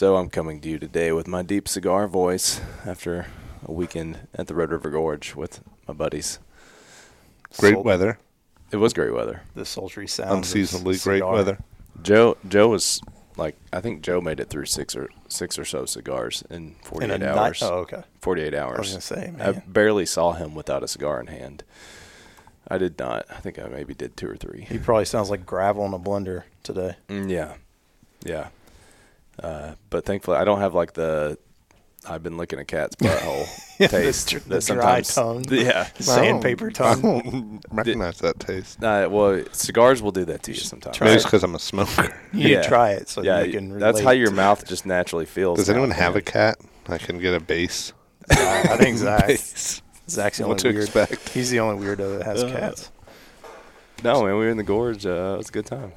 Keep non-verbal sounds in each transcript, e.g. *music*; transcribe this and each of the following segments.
So I'm coming to you today with my deep cigar voice after a weekend at the Red River Gorge with my buddies. Great Sol- weather, It was great weather. The sultry sounds. of unseasonably great weather. Joe Joe was like I think Joe made it through six or six or so cigars in In 48 a night. hours. Oh, okay. 48 hours. I was hours. gonna say, man. I barely saw him without a cigar in hand. I did not. I think I maybe did two or three. he probably sounds like gravel in a blender today. Mm, yeah, yeah. Uh, but thankfully, I don't have like the I've been licking a cat's *laughs* butthole Yeah, the taste. dr- that the dry sometimes, tongue. *laughs* Yeah. Sandpaper tongue. I tongue. don't *laughs* recognize that taste. Uh, well, cigars will do that to you sometimes. Try Maybe it's because I'm a smoker. You need Yeah. try it so yeah, you can. that's how your mouth just naturally feels. Does anyone have a cat? I can get a base. it. I think Zach. Base. Zach's the What only to weird. expect? He's the only weirdo that has Uh, cats. No, man, we were in the gorge. Uh, it was a good time.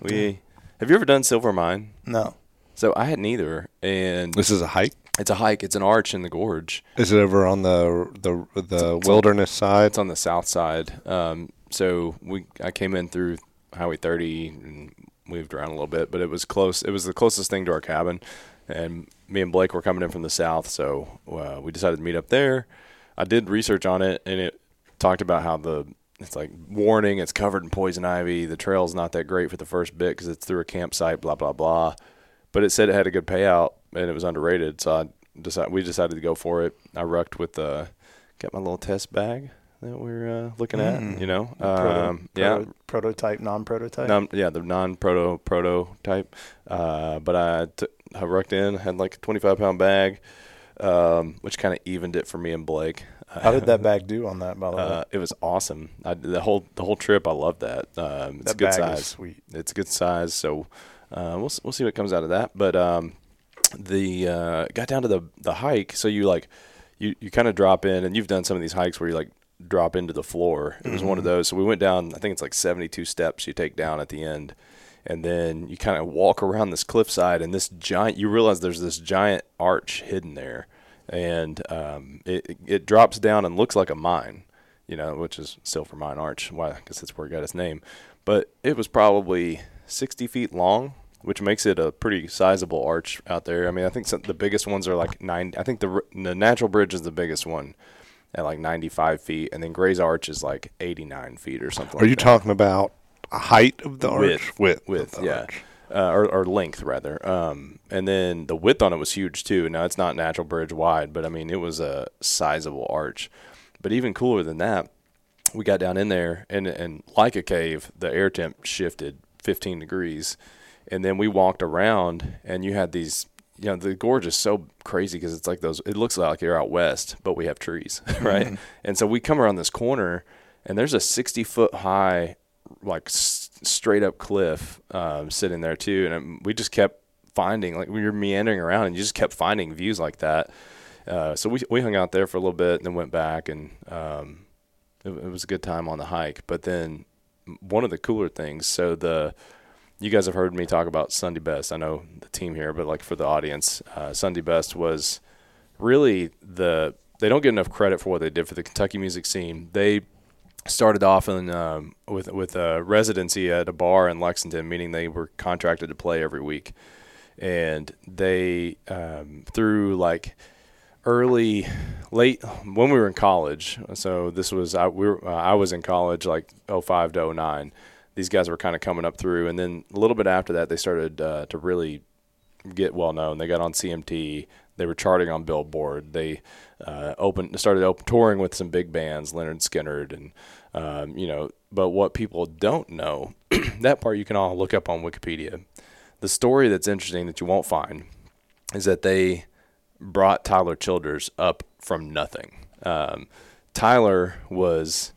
We have you ever done Silver Mine? No. So I hadn't either, and This is a hike. it's a hike. It's an arch in the gorge. Is it over on the the the wilderness side? It's on the south side. Um, so we I came in through Highway 30 and moved around a little bit, but it was close. It was the closest thing to our cabin, and me and Blake were coming in from the south, so uh, we decided to meet up there. I did research on it, and it talked about how the it's like warning, it's covered in poison ivy. The trail's not that great for the first bit because it's through a campsite, blah blah blah. But it said it had a good payout and it was underrated, so I decided we decided to go for it. I rucked with uh, got my little test bag that we're uh, looking Mm. at. You know, Proto- um, yeah, Prototype, non-prototype. non, yeah, the non-proto prototype. Uh, but I, t- I rucked in, had like a 25 pound bag, um, which kind of evened it for me and Blake. How did that *laughs* bag do on that? By the way, Uh, it was awesome. I, the whole the whole trip, I loved that. Um, it's that a good bag size. is sweet. It's a good size. So uh, we'll we'll see what comes out of that. But um, the uh, got down to the the hike. So you like you you kind of drop in, and you've done some of these hikes where you like drop into the floor. It was one of those. So we went down. I think it's like seventy two steps you take down at the end. And then you kind of walk around this cliffside, and this giant. You realize there's this giant arch hidden there, and um, it it drops down and looks like a mine you know, which is Silver Mine Arch. Why? I guess that's where it got its name. But it was probably 60 feet long, which makes it a pretty sizable arch out there. I mean, I think some, the biggest ones are like nine. I think the the Natural Bridge is the biggest one at like 95 feet, and then Gray's Arch is like 89 feet or something. Are like you that. talking about height of the Width. arch? Width. Width, the yeah. arch. uh, or, or length rather. Um, and then the width on it was huge too. Now it's not Natural Bridge wide, but I mean it was a sizable arch. But even cooler than that, we got down in there and and like a cave, the air temp shifted 15 degrees, and then we walked around and you had these. You know the gorge is so crazy because it's like those. It looks like you're out west, but we have trees, *laughs* right? And so we come around this corner, and there's a 60 foot high like s- straight up cliff um, sitting there too, and um, we just kept finding like we were meandering around, and you just kept finding views like that. Uh, so we we hung out there for a little bit, and then went back, and um, it was a good time on the hike. But then one of the cooler things, so the you guys have heard me talk about Sundy Best. I know the team here, but like for the audience, uh, Sundy Best was really the they don't get enough credit for what they did for the Kentucky music scene. They started off in um, with with a residency at a bar in Lexington, meaning they were contracted to play every week, and they um, through like early late when we were in college. So this was I we were, uh, I was in college like 05 to 09. These guys were kind of coming up through, and then a little bit after that, they started uh, to really get well known. They got on CMT. They were charting on Billboard. They uh, opened, started open, touring with some big bands, Lynyrd Skynyrd, and um, you know. But what people don't know, *clears throat* that part you can all look up on Wikipedia. The story that's interesting that you won't find is that they brought Tyler Childers up from nothing. Um, Tyler was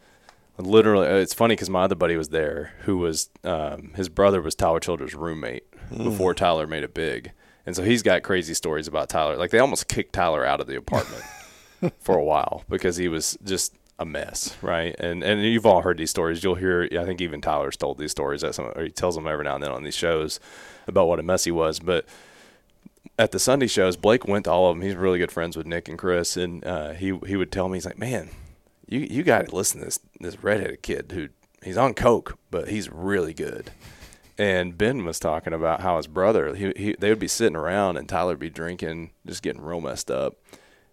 literally. It's funny because my other buddy was there, who was um, his brother was Tyler Childers' roommate before Tyler made it big, and so he's got crazy stories about Tyler. Like they almost kicked Tyler out of the apartment *laughs* for a while because he was just a mess, right? And and you've all heard these stories. You'll hear. I think even Tyler's told these stories. At some, or he tells them every now and then on these shows about what a mess he was, but at the Sunday shows, Blake went to all of them. He's really good friends with Nick and Kris, and uh, he he would tell me he's like, man, you you got to listen to this this redheaded kid who he's on coke, but he's really good. and Ben was talking about how his brother he, he they would be sitting around and Tyler would be drinking, just getting real messed up,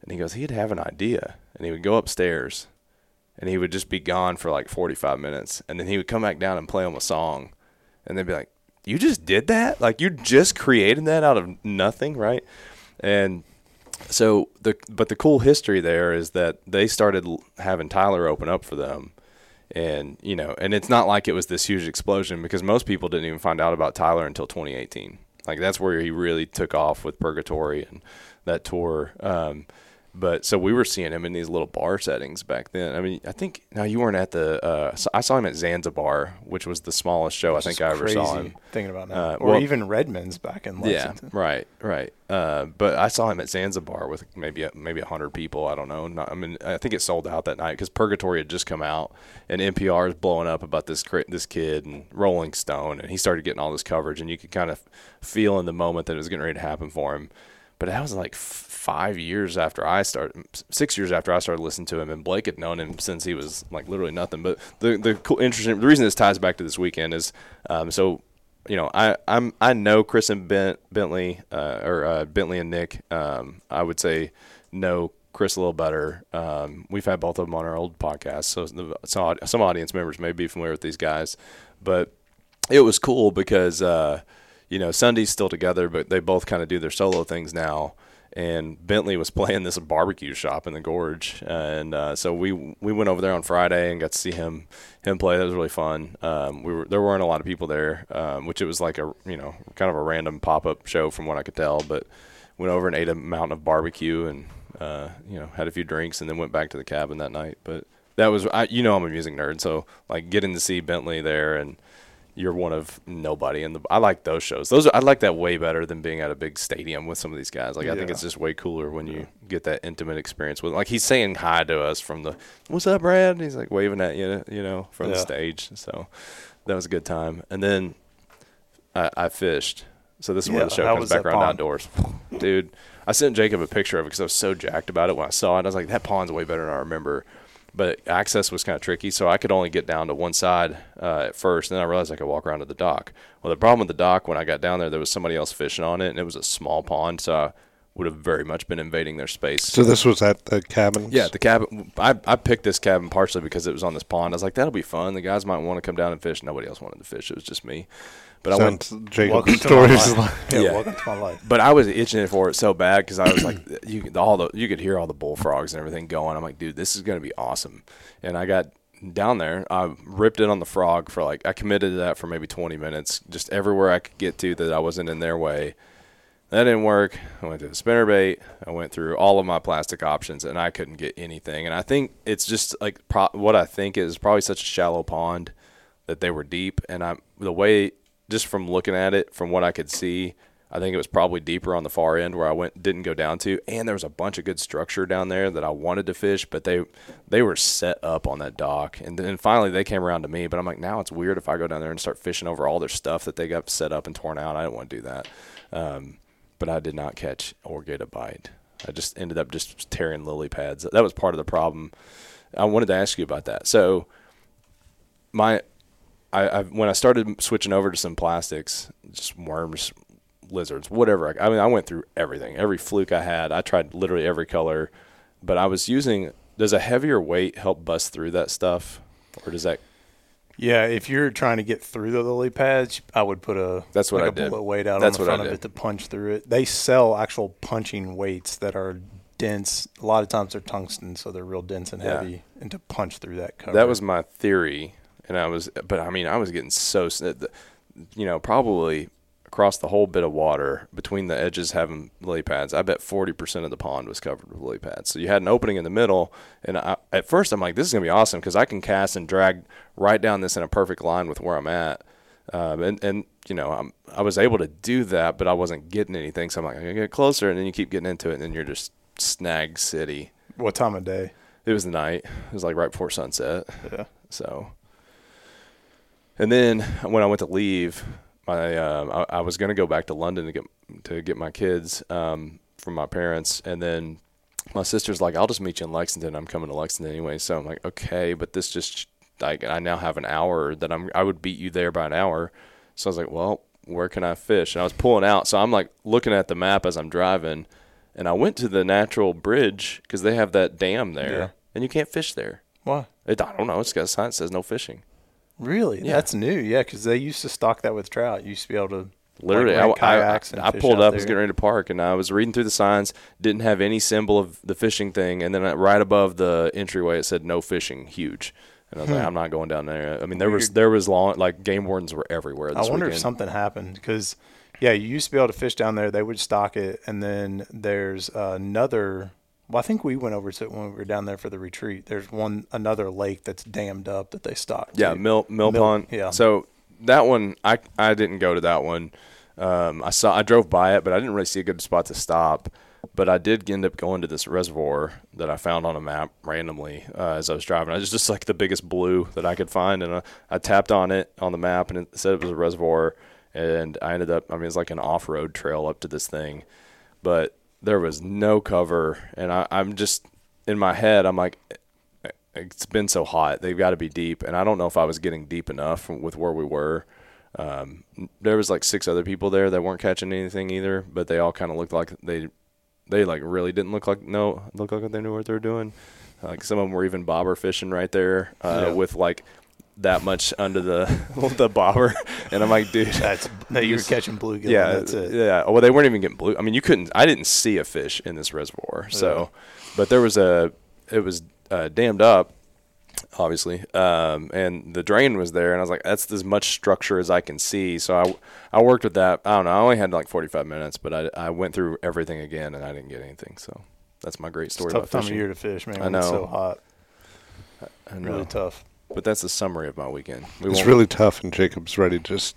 and he goes he'd have an idea. And he would go upstairs, and he would just be gone for like forty five minutes, and then he would come back down and play him a song, and they'd be like, "You just did that? Like you just created that out of nothing, right?" And so the but the cool history there is that they started having Tyler open up for them and you know and it's not like it was this huge explosion because most people didn't even find out about Tyler until 2018 like that's where he really took off with Purgatory and that tour um, but so we were seeing him in these little bar settings back then. I mean, I think now you weren't at the. Uh, so I saw him at Zanzibar, which was the smallest show I think I ever saw him. Thinking about that, Uh, or well- even Redmond's back in Lexington. Yeah, right, right. Uh, but I saw him at Zanzibar with maybe maybe a hundred people. I don't know. Not, I mean, I think it sold out that night because Purgatory had just come out, and NPR is blowing up about this this kid and Rolling Stone, and he started getting all this coverage, and you could kind of feel in the moment that it was getting ready to happen for him. But that was like f- five years after I started, six years after I started listening to him, and Blake had known him since he was like literally nothing. But the the cool, interesting, the reason this ties back to this weekend is, um, so you know, I I'm I know Kris and Bent, Bentley uh, or uh, Bentley and Nick. Um, I would say know Kris a little better. Um, we've had both of them on our old podcast, so the, some some audience members may be familiar with these guys, but it was cool because uh, you know Sundy's still together, but they both kind of do their solo things now. And Bentley was *laughs* playing this barbecue shop in the gorge, and uh, so we we went over there on Friday and got to see him him play. That was really fun. Um, we were there weren't a lot of people there, um, which it was like a you know kind of a random pop up show from what I could tell. But went over and ate a mountain of barbecue and uh, you know had a few drinks and then went back to the cabin that night. But that was I, you know I'm a music nerd, so like getting to see Bentley there and you're one of nobody and the I like those shows. Those are, I like that way better than being at a big stadium with some of these guys. Like I think it's just way cooler when you get that intimate experience with like he's saying hi to us from the what's up Brad? And he's like waving at you, you know, from the stage. So that was a good time. And then I, I fished. So this is where the show comes back around pond? outdoors. Dude, I sent Jacob a picture of it because I was so jacked about it when I saw it. I was like, that pond's way better than I remember. But access was kind of tricky, so I could only get down to one side uh, at first. And then I realized I could walk around to the dock. Well, the problem with the dock, when I got down there, there was somebody else fishing on it, and it was a small pond, so I would have very much been invading their space. So this was at the cabin. Yeah, the cabin. I, I picked this cabin partially because it was on this pond. I was like, that'll be fun. The guys might want to come down and fish. Nobody else wanted to fish. It was just me. But I went. Sounds Jacob's story is like Yeah, *laughs* Yeah. welcome to my life. But I was itching for it so bad because I was like, *clears throat* you could- all the you could hear all the bullfrogs and everything going. I'm like, dude, this is gonna be awesome. And I got down there. I ripped it on the frog for like I committed to that for maybe 20 minutes, just everywhere I could get to that I wasn't in their way. That didn't work. I went to the spinnerbait. I went through all of my plastic options, and I couldn't get anything. And I think it's just like pro- what I think is probably such a shallow pond that they were deep. And I the way just from looking at it, from what I could see, I think it was probably deeper on the far end where I went didn't go down to. And there was a bunch of good structure down there that I wanted to fish, but they they were set up on that dock. And then finally they came around to me. But I'm like, now it's weird if I go down there and start fishing over all their stuff that they got set up and torn out. I don't want to do that. Um, but I did not catch or get a bite. I just ended up just tearing lily pads. That was part of the problem. I wanted to ask you about that. So, my, I, I when I started switching over to some plastics, just worms, lizards, whatever. I, I mean, I went through everything, every fluke I had. I tried literally every color, but I was using. Does a heavier weight help bust through that stuff, or does that? Yeah, if you're trying to get through the lily pads, I would put a That's what like I a did. bullet weight out That's on the front of it to punch through it. They sell actual punching weights that are dense. A lot of times they're tungsten, so they're real dense and Yeah. heavy, and to punch through that cover. That was my theory, and I was, but I mean, I was getting so, you know, probably across the whole bit of water between the edges having lily pads. I bet forty percent of the pond was covered with lily pads. So you had an opening in the middle, and I, at first I'm like, this is gonna be awesome because I can cast and drag right down this in a perfect line with where I'm at. Um, and, and you know I'm, I was able to do that, but I wasn't getting anything. So I'm like, I'm gonna get closer, and then you keep getting into it, and then you're just snag city. what time of day? It was the night. It was like right before sunset. Yeah. So, and then when I went to leave, my um, I, I was going to go back to London to get to get my kids um, from my parents, and then my sister's like, "I'll just meet you in Lexington. I'm coming to Lexington anyway." So I'm like, "Okay," but this just like I now have an hour that I'm I would beat you there by an hour. So I was like, well, where can I fish? And I was pulling out. So I'm like looking at the map as I'm driving, and I went to the natural bridge because they have that dam there, Yeah. and you can't fish there. Why? It, I don't know. It's got a sign that says no fishing. Really? Yeah. That's new. Yeah, because they used to stock that with trout. You used to be able to Literally, like, I, I, I pulled up, was getting ready to park, and I was reading through the signs. Didn't have any symbol of the fishing thing, and then right above the entryway, it said "No fishing," huge. And I was like, hmm. I'm not going down there. I mean, there was there was long like game wardens were everywhere. I wonder weekend. if something happened because, yeah, you used to be able to fish down there. They would stock it, and then there's another. Well, I think we went over to it when we were down there for the retreat. There's one another lake that's dammed up that they stock. Yeah. Mill Mill Pond. yeah. So that one, I I didn't go to that one. Um, I saw I drove by it, but I didn't really see a good spot to stop. But I did end up going to this reservoir that I found on a map randomly uh, as I was driving. It was just like the biggest blue that I could find, and I, I tapped on it on the map, and it said it was a reservoir. And I ended up, I mean, it's like an off-road trail up to this thing, but there was no cover, and I, I'm just in my head, I'm like, it's been so hot. They've got to be deep, and I don't know if I was getting deep enough with where we were. Um, there was like six other people there that weren't catching anything either, but they all kind of looked like they, they like really didn't look like no look like they knew what they were doing. Like some of them were even bobber fishing right there uh, Yeah. with like that much under the *laughs* the bobber, and I'm like, dude, That's no, *laughs* you were catching bluegill. yeah, that's it. yeah. Well, they weren't even getting blue. I mean, you couldn't. I didn't see a fish in this reservoir. So, but there was a. It was uh, dammed up, obviously, um, and the drain was there, and I was like, that's as much structure as I can see. So I, I worked with that. I don't know. I only had like 45 minutes, but I, I went through everything again, and I didn't get anything. So that's my great It's a story tough about time fishing. of year to fish, man. I when It's so hot, I know. really tough. But that's the summary of my weekend. We It's really tough, and Jacob's ready to just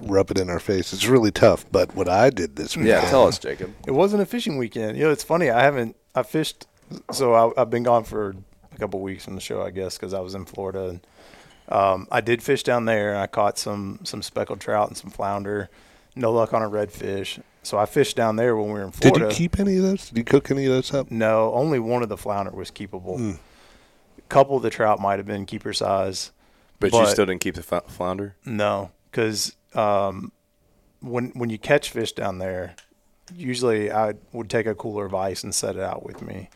rub it in our face. It's really tough, but what I did this weekend. Yeah, tell us, Jacob. It wasn't a fishing weekend. You know, it's funny. I haven't. I fished. So I, I've been gone for a couple weeks from the show, I guess, because I was in Florida. And um, I did fish down there. and I caught some some speckled trout and some flounder. No luck on a redfish. So I fished down there when we were in Florida. Did you keep any of those? Did you cook any of those up? No, only one of the flounder was keepable. Mm. Couple of the trout might have been keeper size. But, you still didn't keep the flounder. No, because um, when when you catch fish down there, usually I would take a cooler of ice and set it out with me.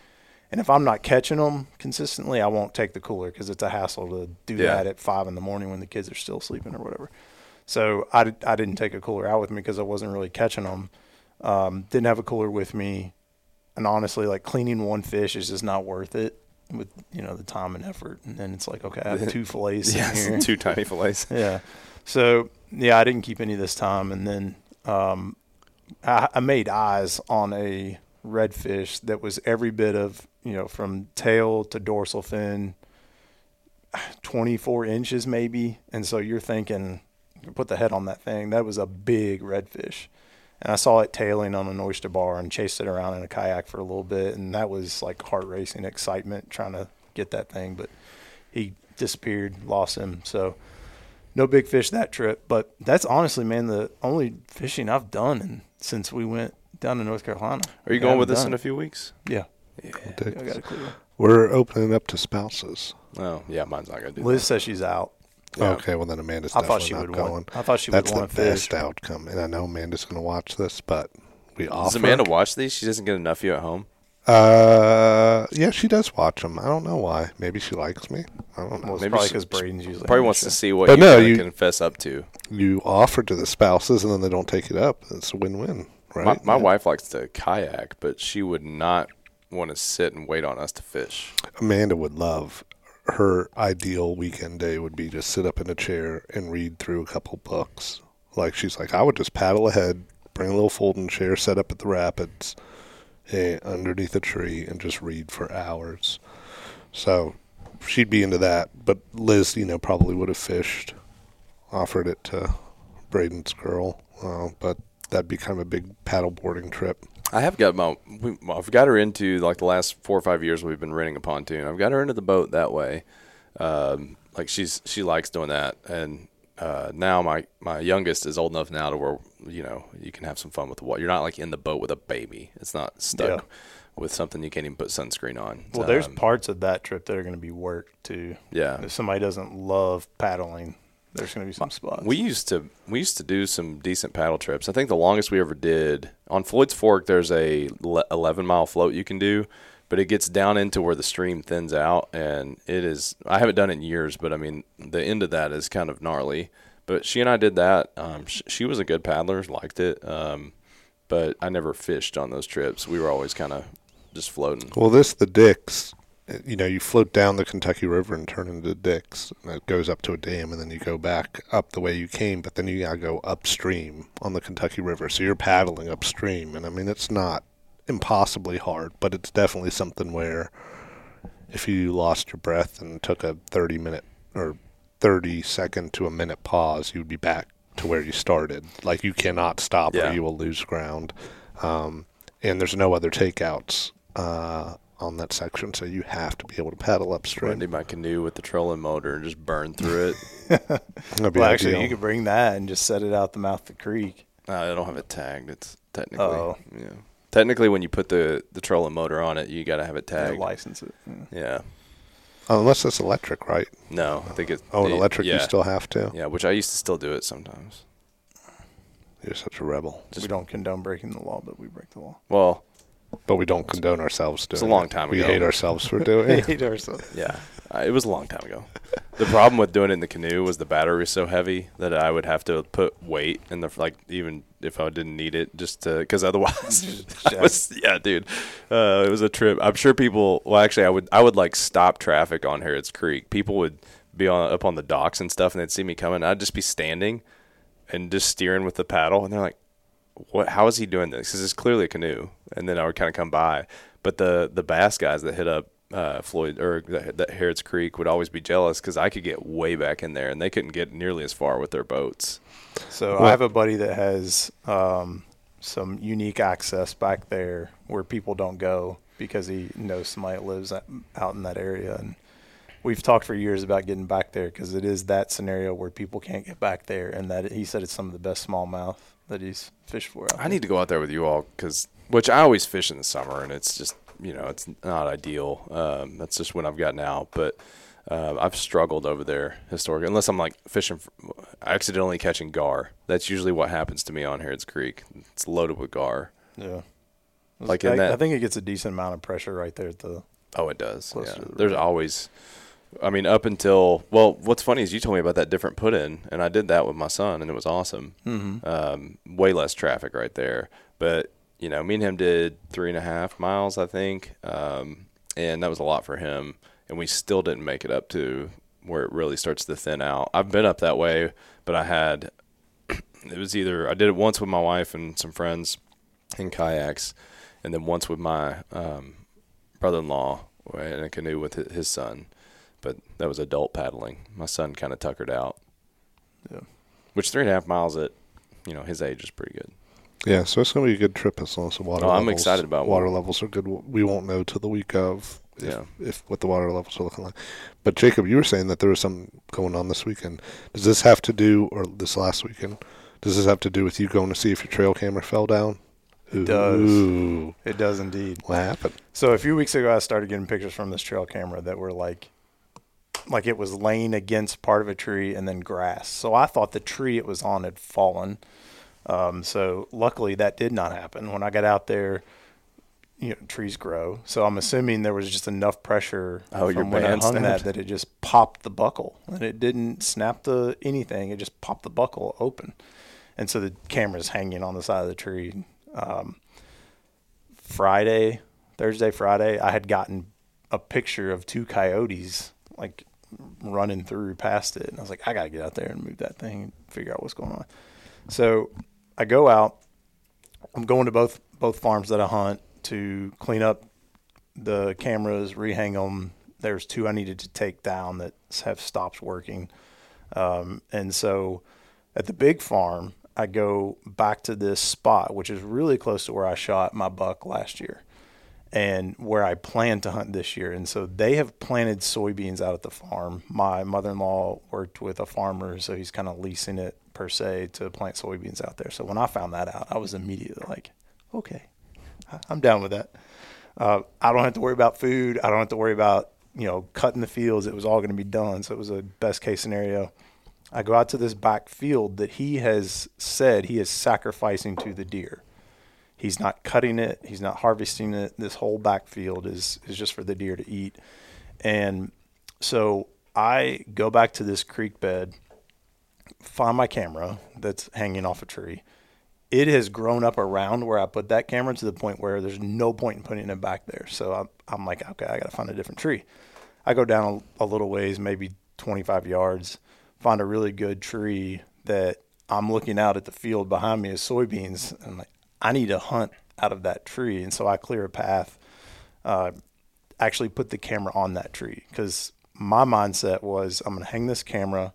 And if I'm not catching them consistently, I won't take the cooler because it's a hassle to do Yeah. that at five in the morning when the kids are still sleeping or whatever. So I, I didn't take a cooler out with me because I wasn't really catching them. Um, didn't have a cooler with me, and honestly, like cleaning one fish is just not worth it with you know the time and effort. And then it's like, okay, I have *laughs* two fillets Yeah, two tiny fillets. *laughs* Yeah. So yeah, I didn't keep any of this time, and then um, I, I made eyes on a redfish that was every bit of you know from tail to dorsal fin, twenty four inches maybe, and so you're thinking, put the head on that thing. That was a big redfish. And I saw it tailing on an oyster bar and chased it around in a kayak for a little bit, and that was like heart racing excitement trying to get that thing. But he disappeared, lost him. So no big fish that trip. But that's honestly, man, the only fishing I've done in, since we went down to North Carolina. Are you going with us in a few weeks? Yeah, Yeah. I got. We're opening up to spouses. Oh, yeah, mine's not gonna do Liz says she's out. That. Yeah. Okay, well then Amanda's I definitely thought she not would going. want. I thought she That's would the want to fish. best outcome, and I know Amanda's going to watch this, but we Does offer. Amanda watch these? She doesn't get enough of you at home. Uh, yeah, she does watch them. I don't know why. Maybe she likes me. I don't know. Well, it's Maybe probably because Braden's usually Probably wants show. to see what But you no, kinda you- confess up to. you offer to the spouses, and then they don't take it up. It's a win-win, right? My, my wife likes to kayak, but she would not want to sit and wait on us to fish. Amanda would love her ideal weekend day would be to sit up in a chair and read through a couple books. Like she's like, I would just paddle ahead, bring a little folding chair, set up at the rapids, eh, underneath a tree, and just read for hours. So she'd be into that. But Liz, you know, probably would have fished, offered it to Braden's girl, uh, but that'd be kind of a big paddle boarding trip. I have got my, we, I've got her into like the last four or five years we've been renting a pontoon. I've got her into the boat that way. Um, like she's she likes doing that, and uh, now my my youngest is old enough now to where you know you can have some fun with the water. You're not like in the boat with a baby. It's not stuck Yeah. with something you can't even put sunscreen on. Well, there's Um, parts of that trip that are going to be work too. yeah. If somebody doesn't love paddling, there's going to be some spots. We used to we used to do some decent paddle trips. I think the longest we ever did on Floyd's Fork. There's a 11 mile float you can do, but it gets down into where the stream thins out, and it is. I haven't done it in years, but I mean the end of that is kind of gnarly. But she and I did that. Um, sh- she was a good paddler, liked it. Um, but I never fished on those trips. We were always kind of just floating. Well, this the Dix. You know, you float down the Kentucky River and turn into Dix, and it goes up to a dam, and then you go back up the way you came. But then you gotta go upstream on the Kentucky River, so you're paddling upstream. And I mean, it's not impossibly hard, but it's definitely something where if you lost your breath and took a 30 minute or 30 second to a minute pause, you'd be back to where you started. Like you cannot stop Yeah. or you will lose ground. Um, and there's no other takeouts uh, on that section, so you have to be able to paddle I upstream. did my canoe with the trolling motor and just burn through it. *laughs* That'd be well, actually, ideal. you could bring that and just set it out the mouth of the creek. Uh, I don't have it tagged. It's technically, Oh. yeah. Technically, when you put the the trolling motor on it, you got to have it Yeah, license it. Yeah. Yeah. Unless it's electric, right? No, I think it's Oh, an electric yeah. you still have to. Yeah, which I used to still do it sometimes. You're such a rebel. Just- we don't condone breaking the law, but we break the law. Well, But we don't condone ourselves doing It's a long it. time We hate ourselves for doing *laughs* it. hate ourselves. yeah, uh, it was a long time ago. The problem with doing it in the canoe was the battery was so heavy that I would have to put weight in the like even if I didn't need it just to because otherwise *laughs* was yeah dude uh, it was a trip. I'm sure people well actually I would I would like stop traffic on Harrods Creek. People would be on up on the docks and stuff and they'd see me coming. I'd just be standing and just steering with the paddle and they're like what how is he doing this because it's clearly a canoe and then i would kind of come by but the the bass guys that hit up uh, floyd or that, that harrods creek would always be jealous because i could get way back in there and they couldn't get nearly as far with their boats So Well- I have a buddy that has um, some unique access back there where people don't go because he knows somebody that lives out in that area. And we've talked for years about getting back there because it is that scenario where people can't get back there. And that he said it's some of the best smallmouth that he's fished for. Out i need to go out there with you all because which i always fish in the summer and it's just you know it's not ideal um, that's just what i've got now, but uh, I've struggled over there historically, unless I'm like fishing, for, accidentally catching gar. That's usually what happens to me on Harrods Creek. It's loaded with gar. Yeah. Like I, that- I think it gets a decent amount of pressure right there at the Oh, it does. Yeah. the There's always, I mean, up until well, what's funny is you told me about that different put in, and I did that with my son, and it was awesome. mm-hmm. Um, way less traffic right there, but you know, me and him did three and a half miles, I think, um, and that was a lot for him, and we still didn't make it up to where it really starts to thin out. I've been up that way, but I had *clears throat* it was either I did it once with my wife and some friends in kayaks, and then once with my um, brother-in-law in a canoe with his son. But that was adult paddling. My son kind of tuckered out. Yeah. Which three and a half miles at, you know, his age is pretty good. Yeah, so it's gonna be a good trip as long as the water. Levels. Oh, I'm excited about water what- levels are good. We won't know till the week of if, Yeah. if what the water levels are looking like. But Jacob, you were saying that there was something going on this weekend. Does this have to do, or this last weekend? Does this have to do with you going to see if your trail camera fell down? It does. Ooh, It does indeed. what happened? So a few weeks ago, I started getting pictures from this trail camera that were like, like it was laying against part of a tree and then grass. So I thought the tree it was on had fallen. Um, so luckily that did not happen. When I got out there, you know, trees grow. So I'm assuming there was just enough pressure Oh, from when I hung that that it just popped the buckle and it didn't snap the anything. It just popped the buckle open, and so the camera's hanging on the side of the tree. Um, Friday, Thursday, Friday, I had gotten a picture of two coyotes like running through past it. And I was like, I got to get out there and move that thing and figure out what's going on. So I go out. I'm going to both both farms that I hunt to clean up the cameras, rehang them. There's two I needed to take down that have stopped working. Um, and so at the big farm, I go back to this spot, which is really close to where I shot my buck last year and where I plan to hunt this year. And so they have planted soybeans out at the farm. My mother in law worked with a farmer, so he's kind of leasing it per se to plant soybeans out there. So when I found that out, I was immediately like, okay, I'm down with that. Uh, I don't have to worry about food. I don't have to worry about, you know, cutting the fields. It was all going to be done. So it was a best case scenario. I go out to this back field that he has said he is sacrificing to the deer. He's not cutting it. He's not harvesting it. This whole backfield is is just for the deer to eat. And so I go back to this creek bed, find my camera that's hanging off a tree. It has grown up around where I put that camera to the point where there's no point in putting it back there. So I'm, I'm like, okay, I got to find a different tree. I go down a, a little ways, maybe 25 yards, find a really good tree that I'm looking out at the field behind me is soybeans. And I'm like, I need to hunt out of that tree. And so I clear a path, uh, actually put the camera on that tree because my mindset was I'm going to hang this camera.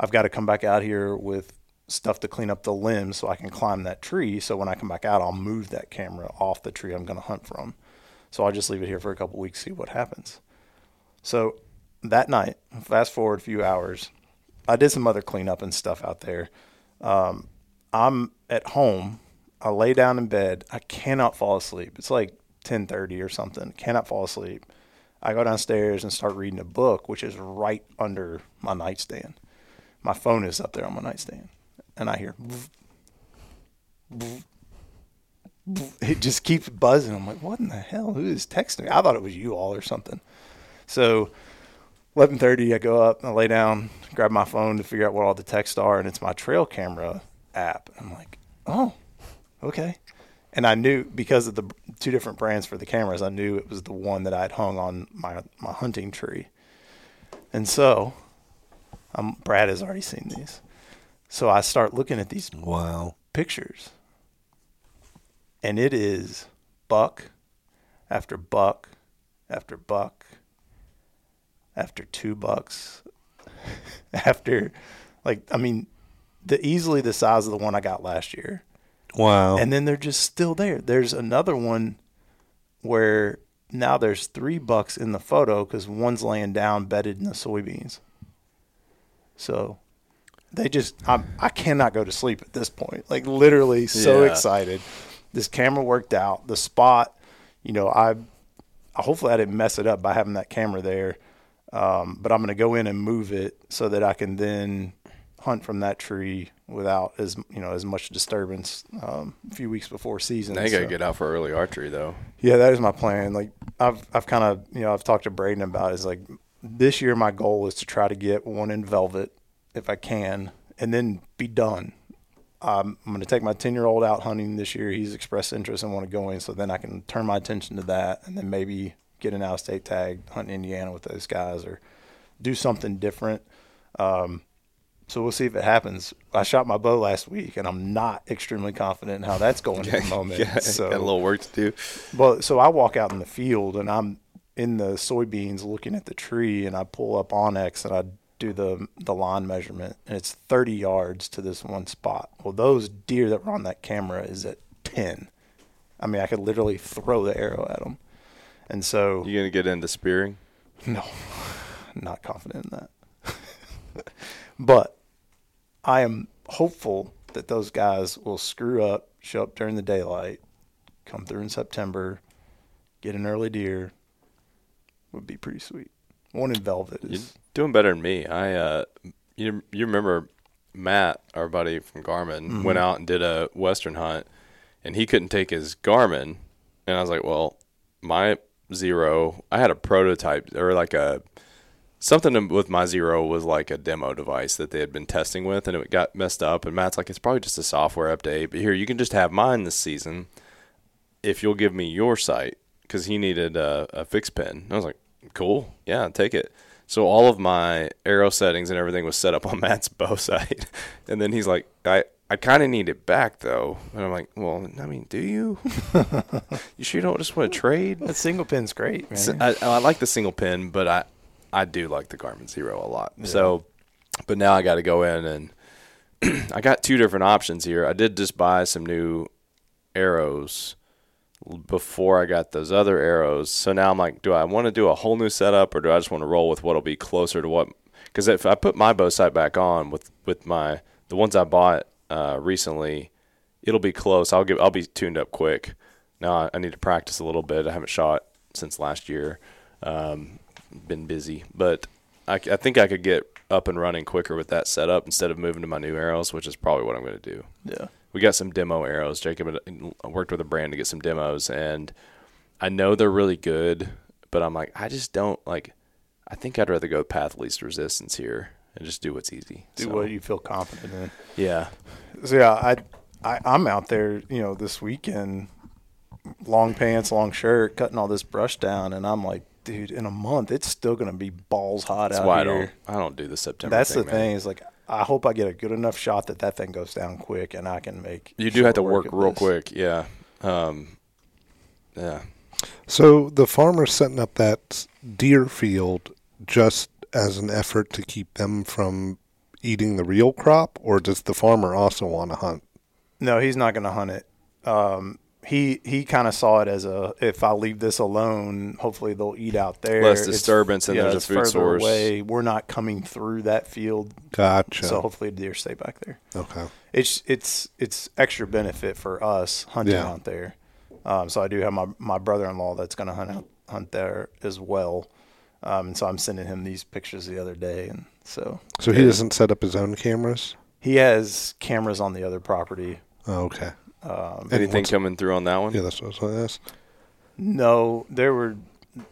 I've got to come back out here with stuff to clean up the limbs so I can climb that tree. So when I come back out, I'll move that camera off the tree I'm going to hunt from. So I'll just leave it here for a couple weeks, see what happens. So that night, fast forward a few hours, I did some other cleanup and stuff out there. Um, I'm at home I lay down in bed. I cannot fall asleep. It's like 10:30 or something. Cannot fall asleep. I go downstairs and start reading a book, which is right under my nightstand. My phone is up there on my nightstand, and I hear. it just keeps buzzing. I'm like, what in the hell? Who is texting me? I thought it was you all or something. So, 11:30, I go up, I lay down, grab my phone to figure out what all the texts are, and it's my trail camera app. I'm like, oh, okay. And I knew because of the two different brands for the cameras, I knew it was the one that I'd hung on my my hunting tree. And so, um, Brad has already seen these. So I start looking at these wow pictures, and it is buck after buck after buck after two bucks *laughs* after like I mean the easily the size of the one I got last year Wow. and then they're just still there. There's another one where now there's three bucks in the photo because one's laying down bedded in the soybeans. So they just I'm, I cannot go to sleep at this point. Like literally so Yeah. excited. This camera worked out. The spot, you know, I hopefully I didn't mess it up by having that camera there. Um, but I'm going to go in and move it so that I can then hunt from that tree without as you know as much disturbance um, a few weeks before season. Now you got to So- get out for early archery though. yeah, that is my plan. Like I've I've kind of you know I've talked to Braden about is like this year my goal is to try to get one in velvet if I can, and then be done. Um, I'm going to take my 10 year old out hunting this year. He's expressed interest and want to go in, so then I can turn my attention to that, and then maybe get an out of state tag hunt in Indiana with those guys or do something different. Um, so we'll see if it happens. I shot my bow last week, and I'm not extremely confident in how that's going at the *laughs* moment. yeah, so got a little work to do. well, so I walk out in the field and I'm in the soybeans looking at the tree and I pull up onX and I do the the line measurement and it's 30 yards to this one spot. Well, those deer that were on that camera is at 10. I mean, I could literally throw the arrow at them. And so, You gonna get into spearing? no, *laughs* not confident in that. *laughs* but I am hopeful that those guys will screw up, show up during the daylight, come through in September, get an early deer. Would be pretty sweet. One in velvet You're is doing better than me. I uh, you you remember Matt, our buddy from Garmin, Mm-hmm. went out and did a western hunt, and he couldn't take his Garmin, and I was like, well, my Xero, I had a prototype or like a something with my Xero was like a demo device that they had been testing with, and it got messed up. And Matt's like, it's probably just a software update, but here you can just have mine this season if you'll give me your site because he needed a, a fixed pin. I was like, cool, yeah, take it. So all of my arrow settings and everything was set up *laughs* on Matt's bow site, *laughs* and then he's like, I. I kind of need it back though, and I'm like, well, I mean, do you? *laughs* you sure you don't just want to trade? that single pin's great, I, I like the single pin, but I I do like the Garmin Xero a lot. So, but now I got to go in and *clears throat* I got two different options here. I did just buy some new arrows before I got those other arrows. So now I'm like, do I want to do a whole new setup or do I just want to roll with what'll be closer to what? Because if I put my bow sight back on with with my the ones I bought uh, recently, it'll be close. I'll give I'll be tuned up quick. Now I, I need to practice a little bit. I haven't shot since last year. Um, been busy, but I think I could get up and running quicker with that setup instead of moving to my new arrows, which is probably what I'm going to do. Yeah. We got some demo arrows. Jacob uh, worked with a brand to get some demos, and I know they're really good, but I'm like, I just don't like. I think I'd rather go path least resistance here and just do what's easy. Do So, what you feel confident in. yeah, So yeah, I, I I'm out there, you know, this weekend, long pants, long shirt, cutting all this brush down, and I'm like, dude, in a month it's still gonna be balls hot that's out why I don't. I don't do the September. That's the man. thing is like, I hope I get a good enough shot that that thing goes down quick, and I can make. You do have to short work real this. quick. Yeah. Um, yeah. So the farmer's setting up that deer field just as an effort to keep them from eating the real crop, or does the farmer also want to hunt? No, he's not going to hunt it. Um, he he kind of saw it as a if I leave this alone, hopefully they'll eat out there. Less It's- disturbance and yeah, there's a food further source. Away. We're not coming through that field, Gotcha. so hopefully deer stay back there. okay. It's it's it's extra benefit for us hunting Yeah. out there. Um, so I do have my my brother in law that's going to hunt out, hunt there as well. Um, and so I'm sending him these pictures the other day, and so So he doesn't set up his own cameras. he has cameras on the other property. Oh, okay. Um, Anything coming through on that one? Yeah, that's what I was going to ask. No, there were.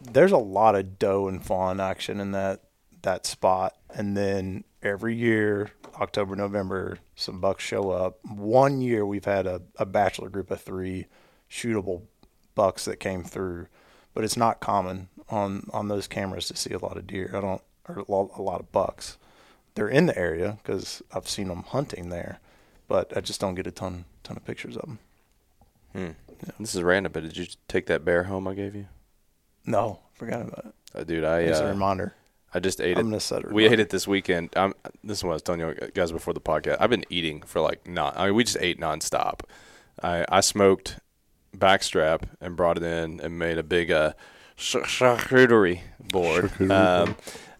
There's a lot of doe and fawn action in that that spot, and then every year, October, November, some bucks show up. One year, we've had a, a bachelor group of three shootable bucks that came through, but it's not common on on those cameras to see a lot of deer. I don't or a lot, a lot of bucks. They're in the area because I've seen them hunting there, but I just don't get a ton ton of pictures of them. This is random, but did you take that bear home I gave you? No, forgot about it. Uh, dude, I It's a uh, reminder. I just ate I'm it. gonna set it. We ate it this weekend. I'm, this is what I was telling you guys before the podcast. I've been eating for like not. I mean, we just ate nonstop. I I smoked backstrap and brought it in and made a big uh charcuterie board. Charcuterie Um,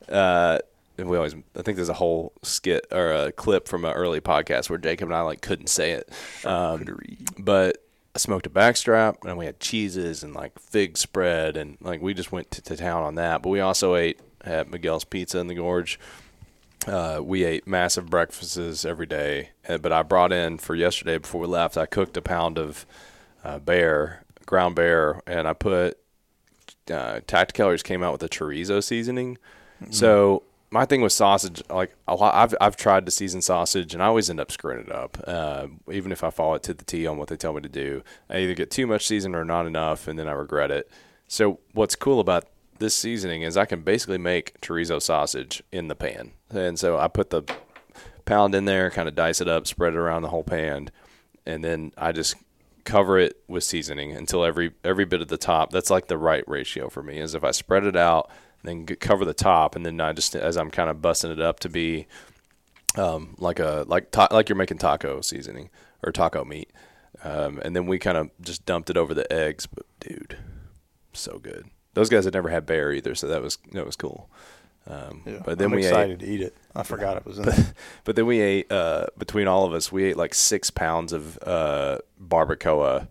uh, and we always. I think there's a whole skit or a clip from an early podcast where Jacob and I like couldn't say it. Um, but I smoked a backstrap and we had cheeses and like fig spread and like we just went to, to town on that. But we also ate at Miguel's Pizza in the Gorge. Uh, we ate massive breakfasts every day. Uh, But I brought in for yesterday before we left. I cooked a pound of uh, bear, ground bear, and I put uh, Tacticalers came out with a chorizo seasoning. So my thing with sausage, like a lot, I've I've tried to season sausage, and I always end up screwing it up. Uh, even if I follow it to the T on what they tell me to do, I either get too much season or not enough, and then I regret it. So what's cool about this seasoning is I can basically make chorizo sausage in the pan, and so I put the pound in there, kind of dice it up, spread it around the whole pan, and then I just cover it with seasoning until every every bit of the top. That's like the right ratio for me. Is if I spread it out, then cover the top, and then I just as I'm kind of busting it up to be um, like a like ta- like you're making taco seasoning or taco meat, um, and then we kind of just dumped it over the eggs. But dude, so good. Those guys had never had bear either, so that was that was cool. Um, Yeah, but then I'm we ate excited to eat it. I forgot it was in there. *laughs* but then we ate uh, between all of us, we ate like six pounds of uh, barbacoa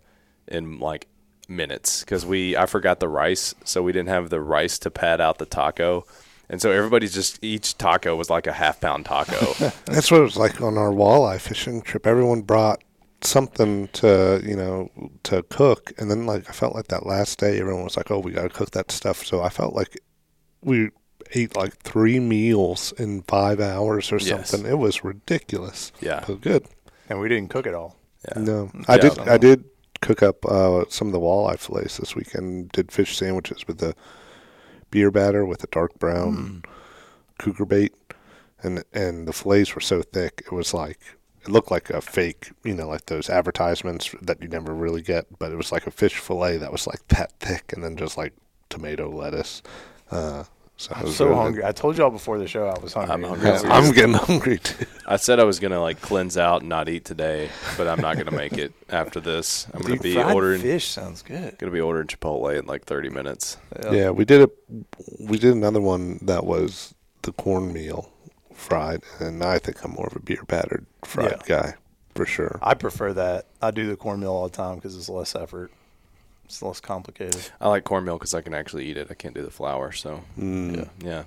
in like minutes because we I forgot the rice, so we didn't have the rice to pad out the taco, and so everybody's just each taco was like a half pound taco. *laughs* That's what it was like on our walleye fishing trip. Everyone brought something to you know to cook, and then like I felt like that last day, everyone was like, "Oh, we got to cook that stuff." So I felt like we ate like three meals in five hours or Yes. something. It was ridiculous. Yeah. It was good. and we didn't cook it all. yeah. No, I Yeah. did. I did cook up uh, some of the walleye fillets this weekend. Did fish sandwiches with the beer batter with the dark brown cougar bait, and and the fillets were so thick it was like it looked like a fake, you know, like those advertisements that you never really get. But it was like a fish fillet that was like that thick, and then just like tomato lettuce. Uh, so I'm so hungry. I told y'all before the show I was hungry. I'm hungry. Yeah, I'm getting hungry too. I said I was gonna like cleanse out and not eat today, but I'm not gonna make it after this. I'm gonna be fried ordering fish sounds good. gonna be ordering Chipotle in like 30 minutes. Yeah, we did a we did another one that was the cornmeal fried, and I think I'm more of a beer battered fried guy for sure. I prefer that. I do the cornmeal all the time because it's less effort. It's less complicated. I like cornmeal because I can actually eat it. I can't do the flour, so Mm. Yeah. yeah.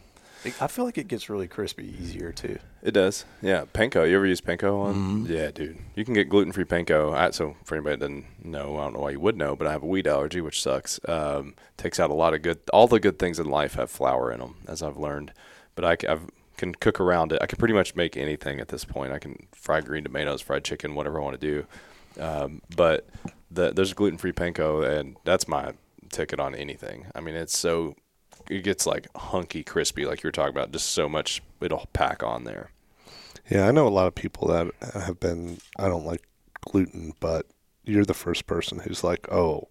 I feel like it gets really crispy easier too. It does. Yeah, panko. You ever use panko on? Mm-hmm. Yeah, dude. You can get gluten free panko. I, so for anybody that doesn't know, I don't know why you would know, but I have a wheat allergy, which sucks. Um, takes out a lot of good. All the good things in life have flour in them, as I've learned. But I, c- I've- can cook around it. I can pretty much make anything at this point. I can fry green tomatoes, fried chicken, whatever I want to do. Um, but the, there's gluten free panko, and that's my ticket on anything. I mean, it's so it gets like hunky crispy, like you were talking about. Just so much it'll pack on there. Yeah, I know a lot of people that have been. I don't like gluten, but you're the first person who's like, "Oh,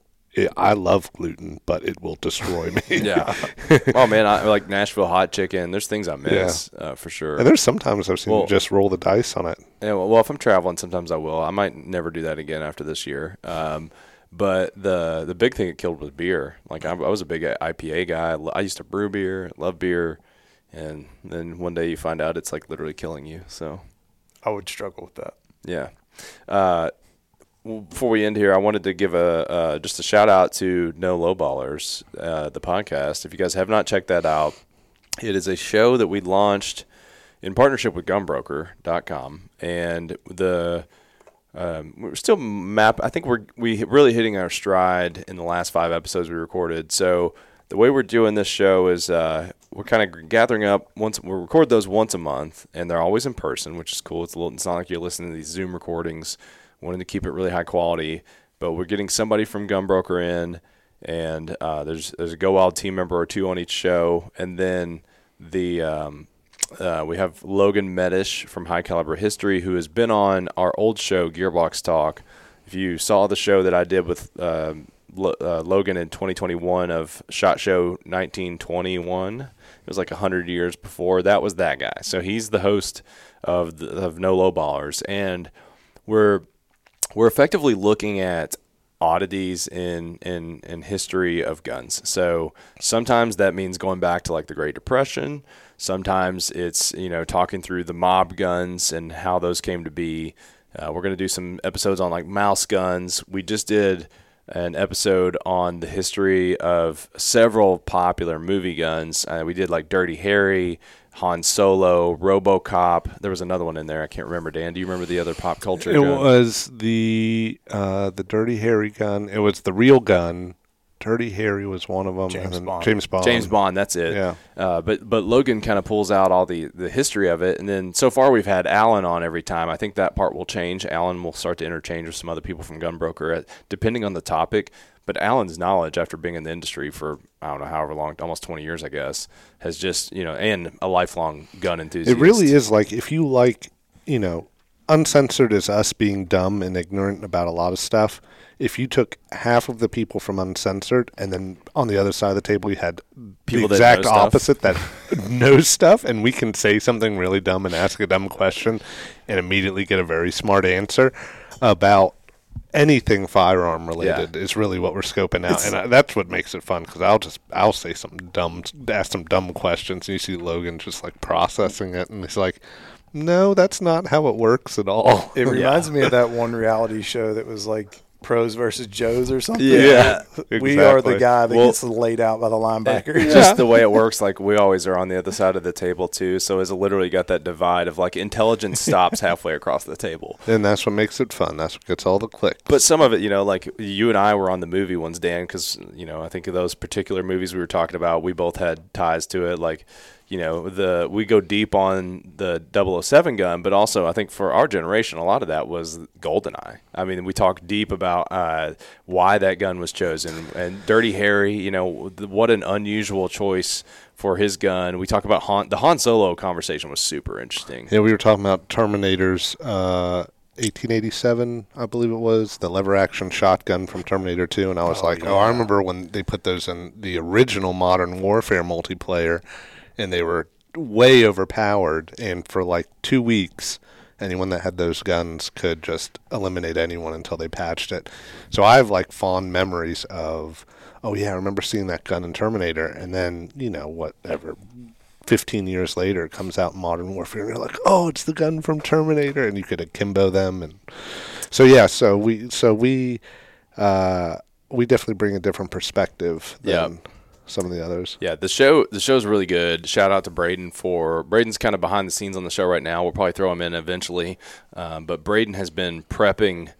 I love gluten, but it will destroy me." *laughs* Yeah. *laughs* oh man, I like Nashville hot chicken. There's things I miss uh, for sure. And there's sometimes I've seen Well- them just roll the dice on it. Yeah, well, well, if I'm traveling, sometimes I will. I might never do that again after this year. Um, but the the big thing it killed was beer. Like I, I was a big IPA guy. I used to brew beer, love beer, and then one day you find out it's like literally killing you. So I would struggle with that. yeah. Uh, well, before we end here, I wanted to give a uh, just a shout out to No Lowballers, uh, the podcast. If you guys have not checked that out, it is a show that we launched in partnership with Gunbroker.com, and the um, we're still map. I think we're we really hitting our stride in the last five episodes we recorded. So the way we're doing this show is uh, we're kind of gathering up once we record those once a month, and they're always in person, which is cool. It's a little. It's not like you're listening to these Zoom recordings. Wanting to keep it really high quality, but we're getting somebody from Gunbroker in, and uh, there's there's a Go Wild team member or two on each show, and then the um, uh, we have Logan Metesh from High Caliber History, who has been on our old show, Gearbox Talk. If you saw the show that I did with um, uh, Logan in 2021 of Shot Show 1921, it was like 100 years before. That was that guy. So he's the host of, the, of No Low Ballers. And we're we're effectively looking at oddities in, in in history of guns. So sometimes that means going back to like the Great Depression. Sometimes it's you know talking through the mob guns and how those came to be. Uh, we're to do some episodes on like mouse guns. We just did an episode on the history of several popular movie guns. Uh, we did like Dirty Harry, Han Solo, RoboCop. There was another one in there. I can't remember. Dan, do you remember the other pop culture? It gun? was the uh, the Dirty Harry gun. It was the real gun. Dirty Harry was one of them. James and then Bond. James Bond. James Bond. That's it. Yeah. Uh, but but Logan kind of pulls out all the the history of it, and then so far we've had Alan on every time. I think that part will change. Alan will start to interchange with some other people from Gunbroker, at, depending on the topic. But Alan's knowledge, after being in the industry for I don't know however long, almost twenty years, I guess, has just you know, and a lifelong gun enthusiast. It really is like if you like, you know, uncensored is us being dumb and ignorant about a lot of stuff. If you took half of the people from uncensored and then on the other side of the table you had People the that exact stuff. opposite that *laughs* knows stuff and we can say something really dumb and ask a dumb question and immediately get a very smart answer about anything firearm related is really what we're scoping out. And I, that's what makes it fun because i'll just i'll say some dumb ask some dumb questions and you see logan just like processing it and he's like no that's not how it works at all. It *laughs* reminds me of that one reality show that was like pros versus Joes or something. Yeah, we are the guy that Well- gets laid out by the linebacker. *laughs* just the way it works. Like we always are on the other side of the table too. So it's literally got that divide of like intelligence *laughs* stops halfway across the table. and that's what makes it fun that's what gets all the clicks But some of it, you know, like you and I were on the movie ones, Dan, because you know I think of those particular movies we were talking about. We both had ties to it. Like, you know, the we go deep on the 007 gun, but also I think for our generation, a lot of that was Goldeneye. I mean, we talk deep about uh, why that gun was chosen and Dirty Harry. You know, th- what an unusual choice for his gun. We talk about Han. The Han Solo conversation was super interesting. Yeah, we were talking about Terminator's uh, 1887, I believe it was, the lever action shotgun from Terminator 2. And I was like, oh, I remember when they put those in the original Modern Warfare multiplayer, and they were way overpowered. And for like two weeks, anyone that had those guns could just eliminate anyone until they patched it. So I have like fond memories of, oh, yeah, I remember seeing that gun in Terminator. And then, you know, whatever. 15 years later, it comes out in Modern Warfare, and you're like, "Oh, it's the gun from Terminator," and you could akimbo them, and so yeah, so we, so we, uh, we definitely bring a different perspective than, some of the others. Yeah, the show the show's really good. Shout out to Braden for Braden's kind of behind the scenes on the show right now. We'll probably throw him in eventually, um, but Braden has been prepping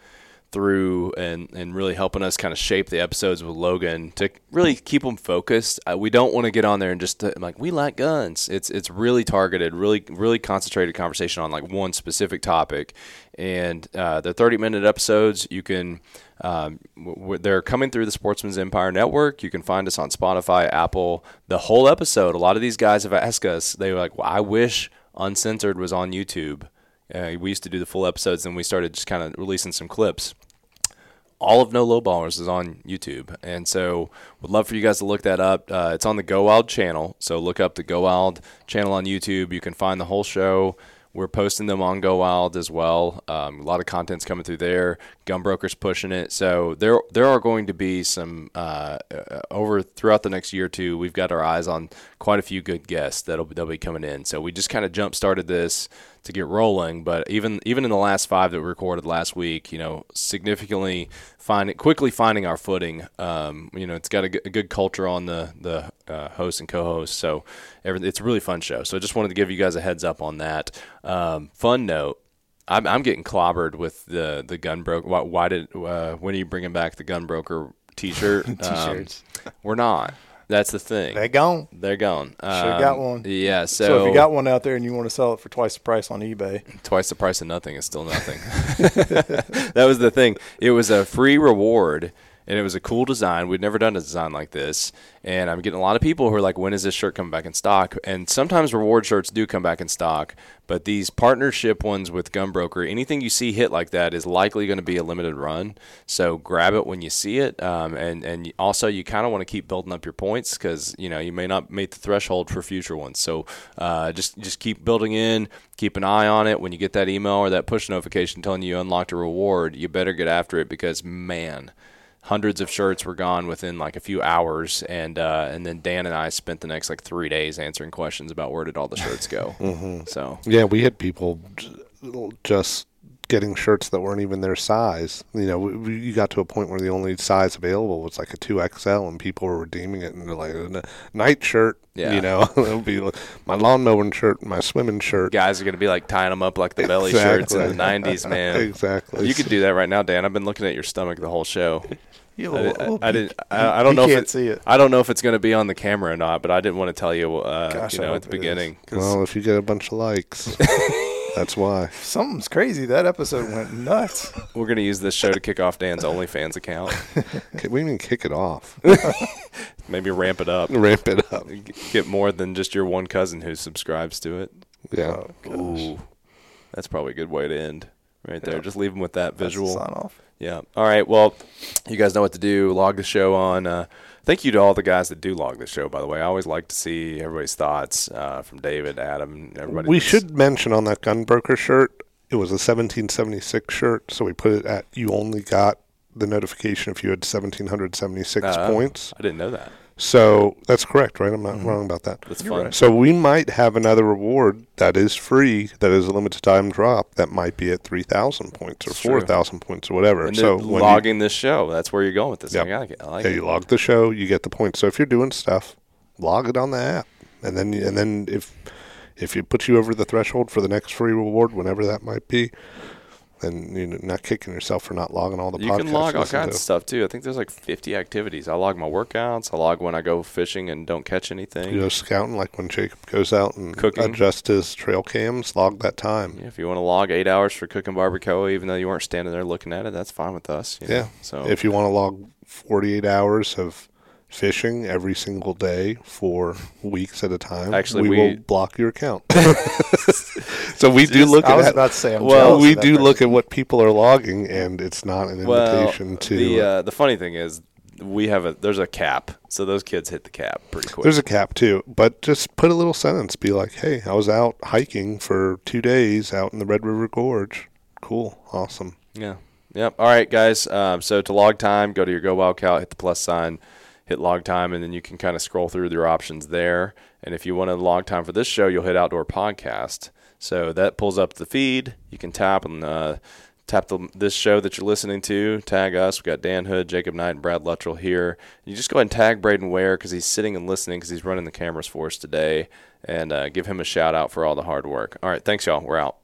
through and, and really helping us kind of shape the episodes with Logan to really keep them focused. Uh, we don't want to get on there and just uh, like we like guns. It's it's really targeted, really really concentrated conversation on like one specific topic. And uh, the 30 minute episodes you can um, w- they're coming through the Sportsman's Empire Network. You can find us on Spotify, Apple. The whole episode. A lot of these guys have asked us. They were like, well, "I wish Uncensored was on YouTube." Uh, we used to do the full episodes, and we started just kind of releasing some clips all of No Lowballers is on YouTube, and so would love for you guys to look that up. Uh, it's on the Go Wild channel, so look up the Go Wild channel on YouTube. You can find the whole show. We're posting them on Go Wild as well. Um, a lot of content's coming through there. Gunbroker's pushing it, so there there are going to be some uh, uh, over throughout the next year or two. We've got our eyes on quite a few good guests that'll they'll be coming in. So we just kind of jump started this to get rolling. But even even in the last five that we recorded last week, you know, significantly finding quickly finding our footing. Um, you know, it's got a, g- a good culture on the the uh, host and co-host, so every, it's a really fun show. So I just wanted to give you guys a heads up on that. Um, fun note. I'm, I'm getting clobbered with the the gun broker. Why, why did uh, when are you bringing back the gun broker *laughs* T-shirt? T-shirts. Um, we're not. That's the thing. They're gone. They're gone. Should've got Um, one. Yeah. So, So, if you got one out there and you want to sell it for twice the price on eBay, twice the price of nothing is still nothing. *laughs* that was the thing. It was a free reward and it was a cool design. We'd never done a design like this. And I'm getting a lot of people who are like, when is this shirt coming back in stock? And sometimes reward shirts do come back in stock, but these partnership ones with Gunbroker, anything you see hit like that is likely going to be a limited run. So grab it when you see it. Um, and, and also, you kind of want to keep building up your points because, you know, you may not meet the threshold for future ones. So uh, just, just keep building in, keep an eye on it. When you get that email or that push notification telling you you unlocked a reward, you better get after it because, man, hundreds of shirts were gone within like a few hours and uh, and then Dan and I spent the next like three days answering questions about where did all the shirts go. *laughs* So Yeah, we had people just getting shirts that weren't even their size. You know, we, we, you got to a point where the only size available was like a 2XL, and people were redeeming it and they're like a n- night shirt. Yeah. You know, *laughs* it'll be like my lawn mowing shirt, my swimming shirt. guys are gonna be like tying them up like the belly shirts in the 90s man Exactly. you could do that right now Dan I've been looking at your stomach the whole show *laughs* you I, I, I didn't I, I don't know if it, see it. I don't know if it's gonna be on the camera or not but I didn't want to tell you uh, Gosh, you know at the it is. beginning 'cause- Well, if you get a bunch of likes, *laughs* that's why. Something's crazy. That episode went nuts. *laughs* we're gonna use this show to kick off Dan's OnlyFans account *laughs* Can we even kick it off? *laughs* maybe ramp it up Ramp it up. get more than just your one cousin who subscribes to it Yeah. Ooh, that's probably a good way to end right there. Yeah. Just leave them with that That's the visual. sign off. Yeah. All right. Well, you guys know what to do. Log the show on. Uh, thank you to all the guys that do log the show. By the way, I always like to see everybody's thoughts uh, from David, Adam, everybody. We that's- should mention on that gunbroker shirt, it was a 1776 shirt, so we put it at you only got the notification if you had 1776 Uh, points. I didn't know that. So that's correct, right? I'm not mm-hmm. wrong about that. That's You're right. So we might have another reward that is free, that is a limited time drop, that might be at 3,000 points or 4,000 points or whatever. And so then when you- logging this show. That's where you're going with this. Yep. I like it. I like Yeah, it. you log the show, you get the points. So if you're doing stuff, log it on the app, and then and then if if it puts you over the threshold for the next free reward, whenever that might be, then you're not kicking yourself for not logging all the. You podcasts can log all kinds of stuff too. I think there's like 50 activities. I log my workouts. I log when I go fishing and don't catch anything. You know, scouting like when Jacob goes out and Cooking. adjust his trail cams, log that time. Yeah, if you want to log eight hours for cooking barbacoa, even though you weren't standing there looking at it, that's fine with us. you know? Yeah. So If you want to log 48 hours of fishing every single day for weeks at a time, Actually, we, we- will block your account. *laughs* so we do look I was at about to say, I'm Well, we of that do look at what people are logging, and it's not an well, invitation to. the uh, uh, the funny thing is we have a there's a cap, so those kids hit the cap pretty quick. there's a cap too, but just put a little sentence. Be like, "Hey, I was out hiking for two days out in the Red River Gorge. Cool, awesome." Yeah. Yep. All right, guys. Um, so to log time, go to your Go Wild app, hit the plus sign, hit log time, and then you can kind of scroll through your options there. And if you want to log time for this show, you'll hit Outdoor Podcast. So that pulls up the feed. You can tap on uh, tap the, this show that you're listening to. Tag us. We got Dan Hood, Jacob Knight, and Brad Luttrell here. You just go ahead and tag Braden Ware because he's sitting and listening because he's running the cameras for us today, and uh, give him a shout out for all the hard work. All right, thanks y'all. We're out.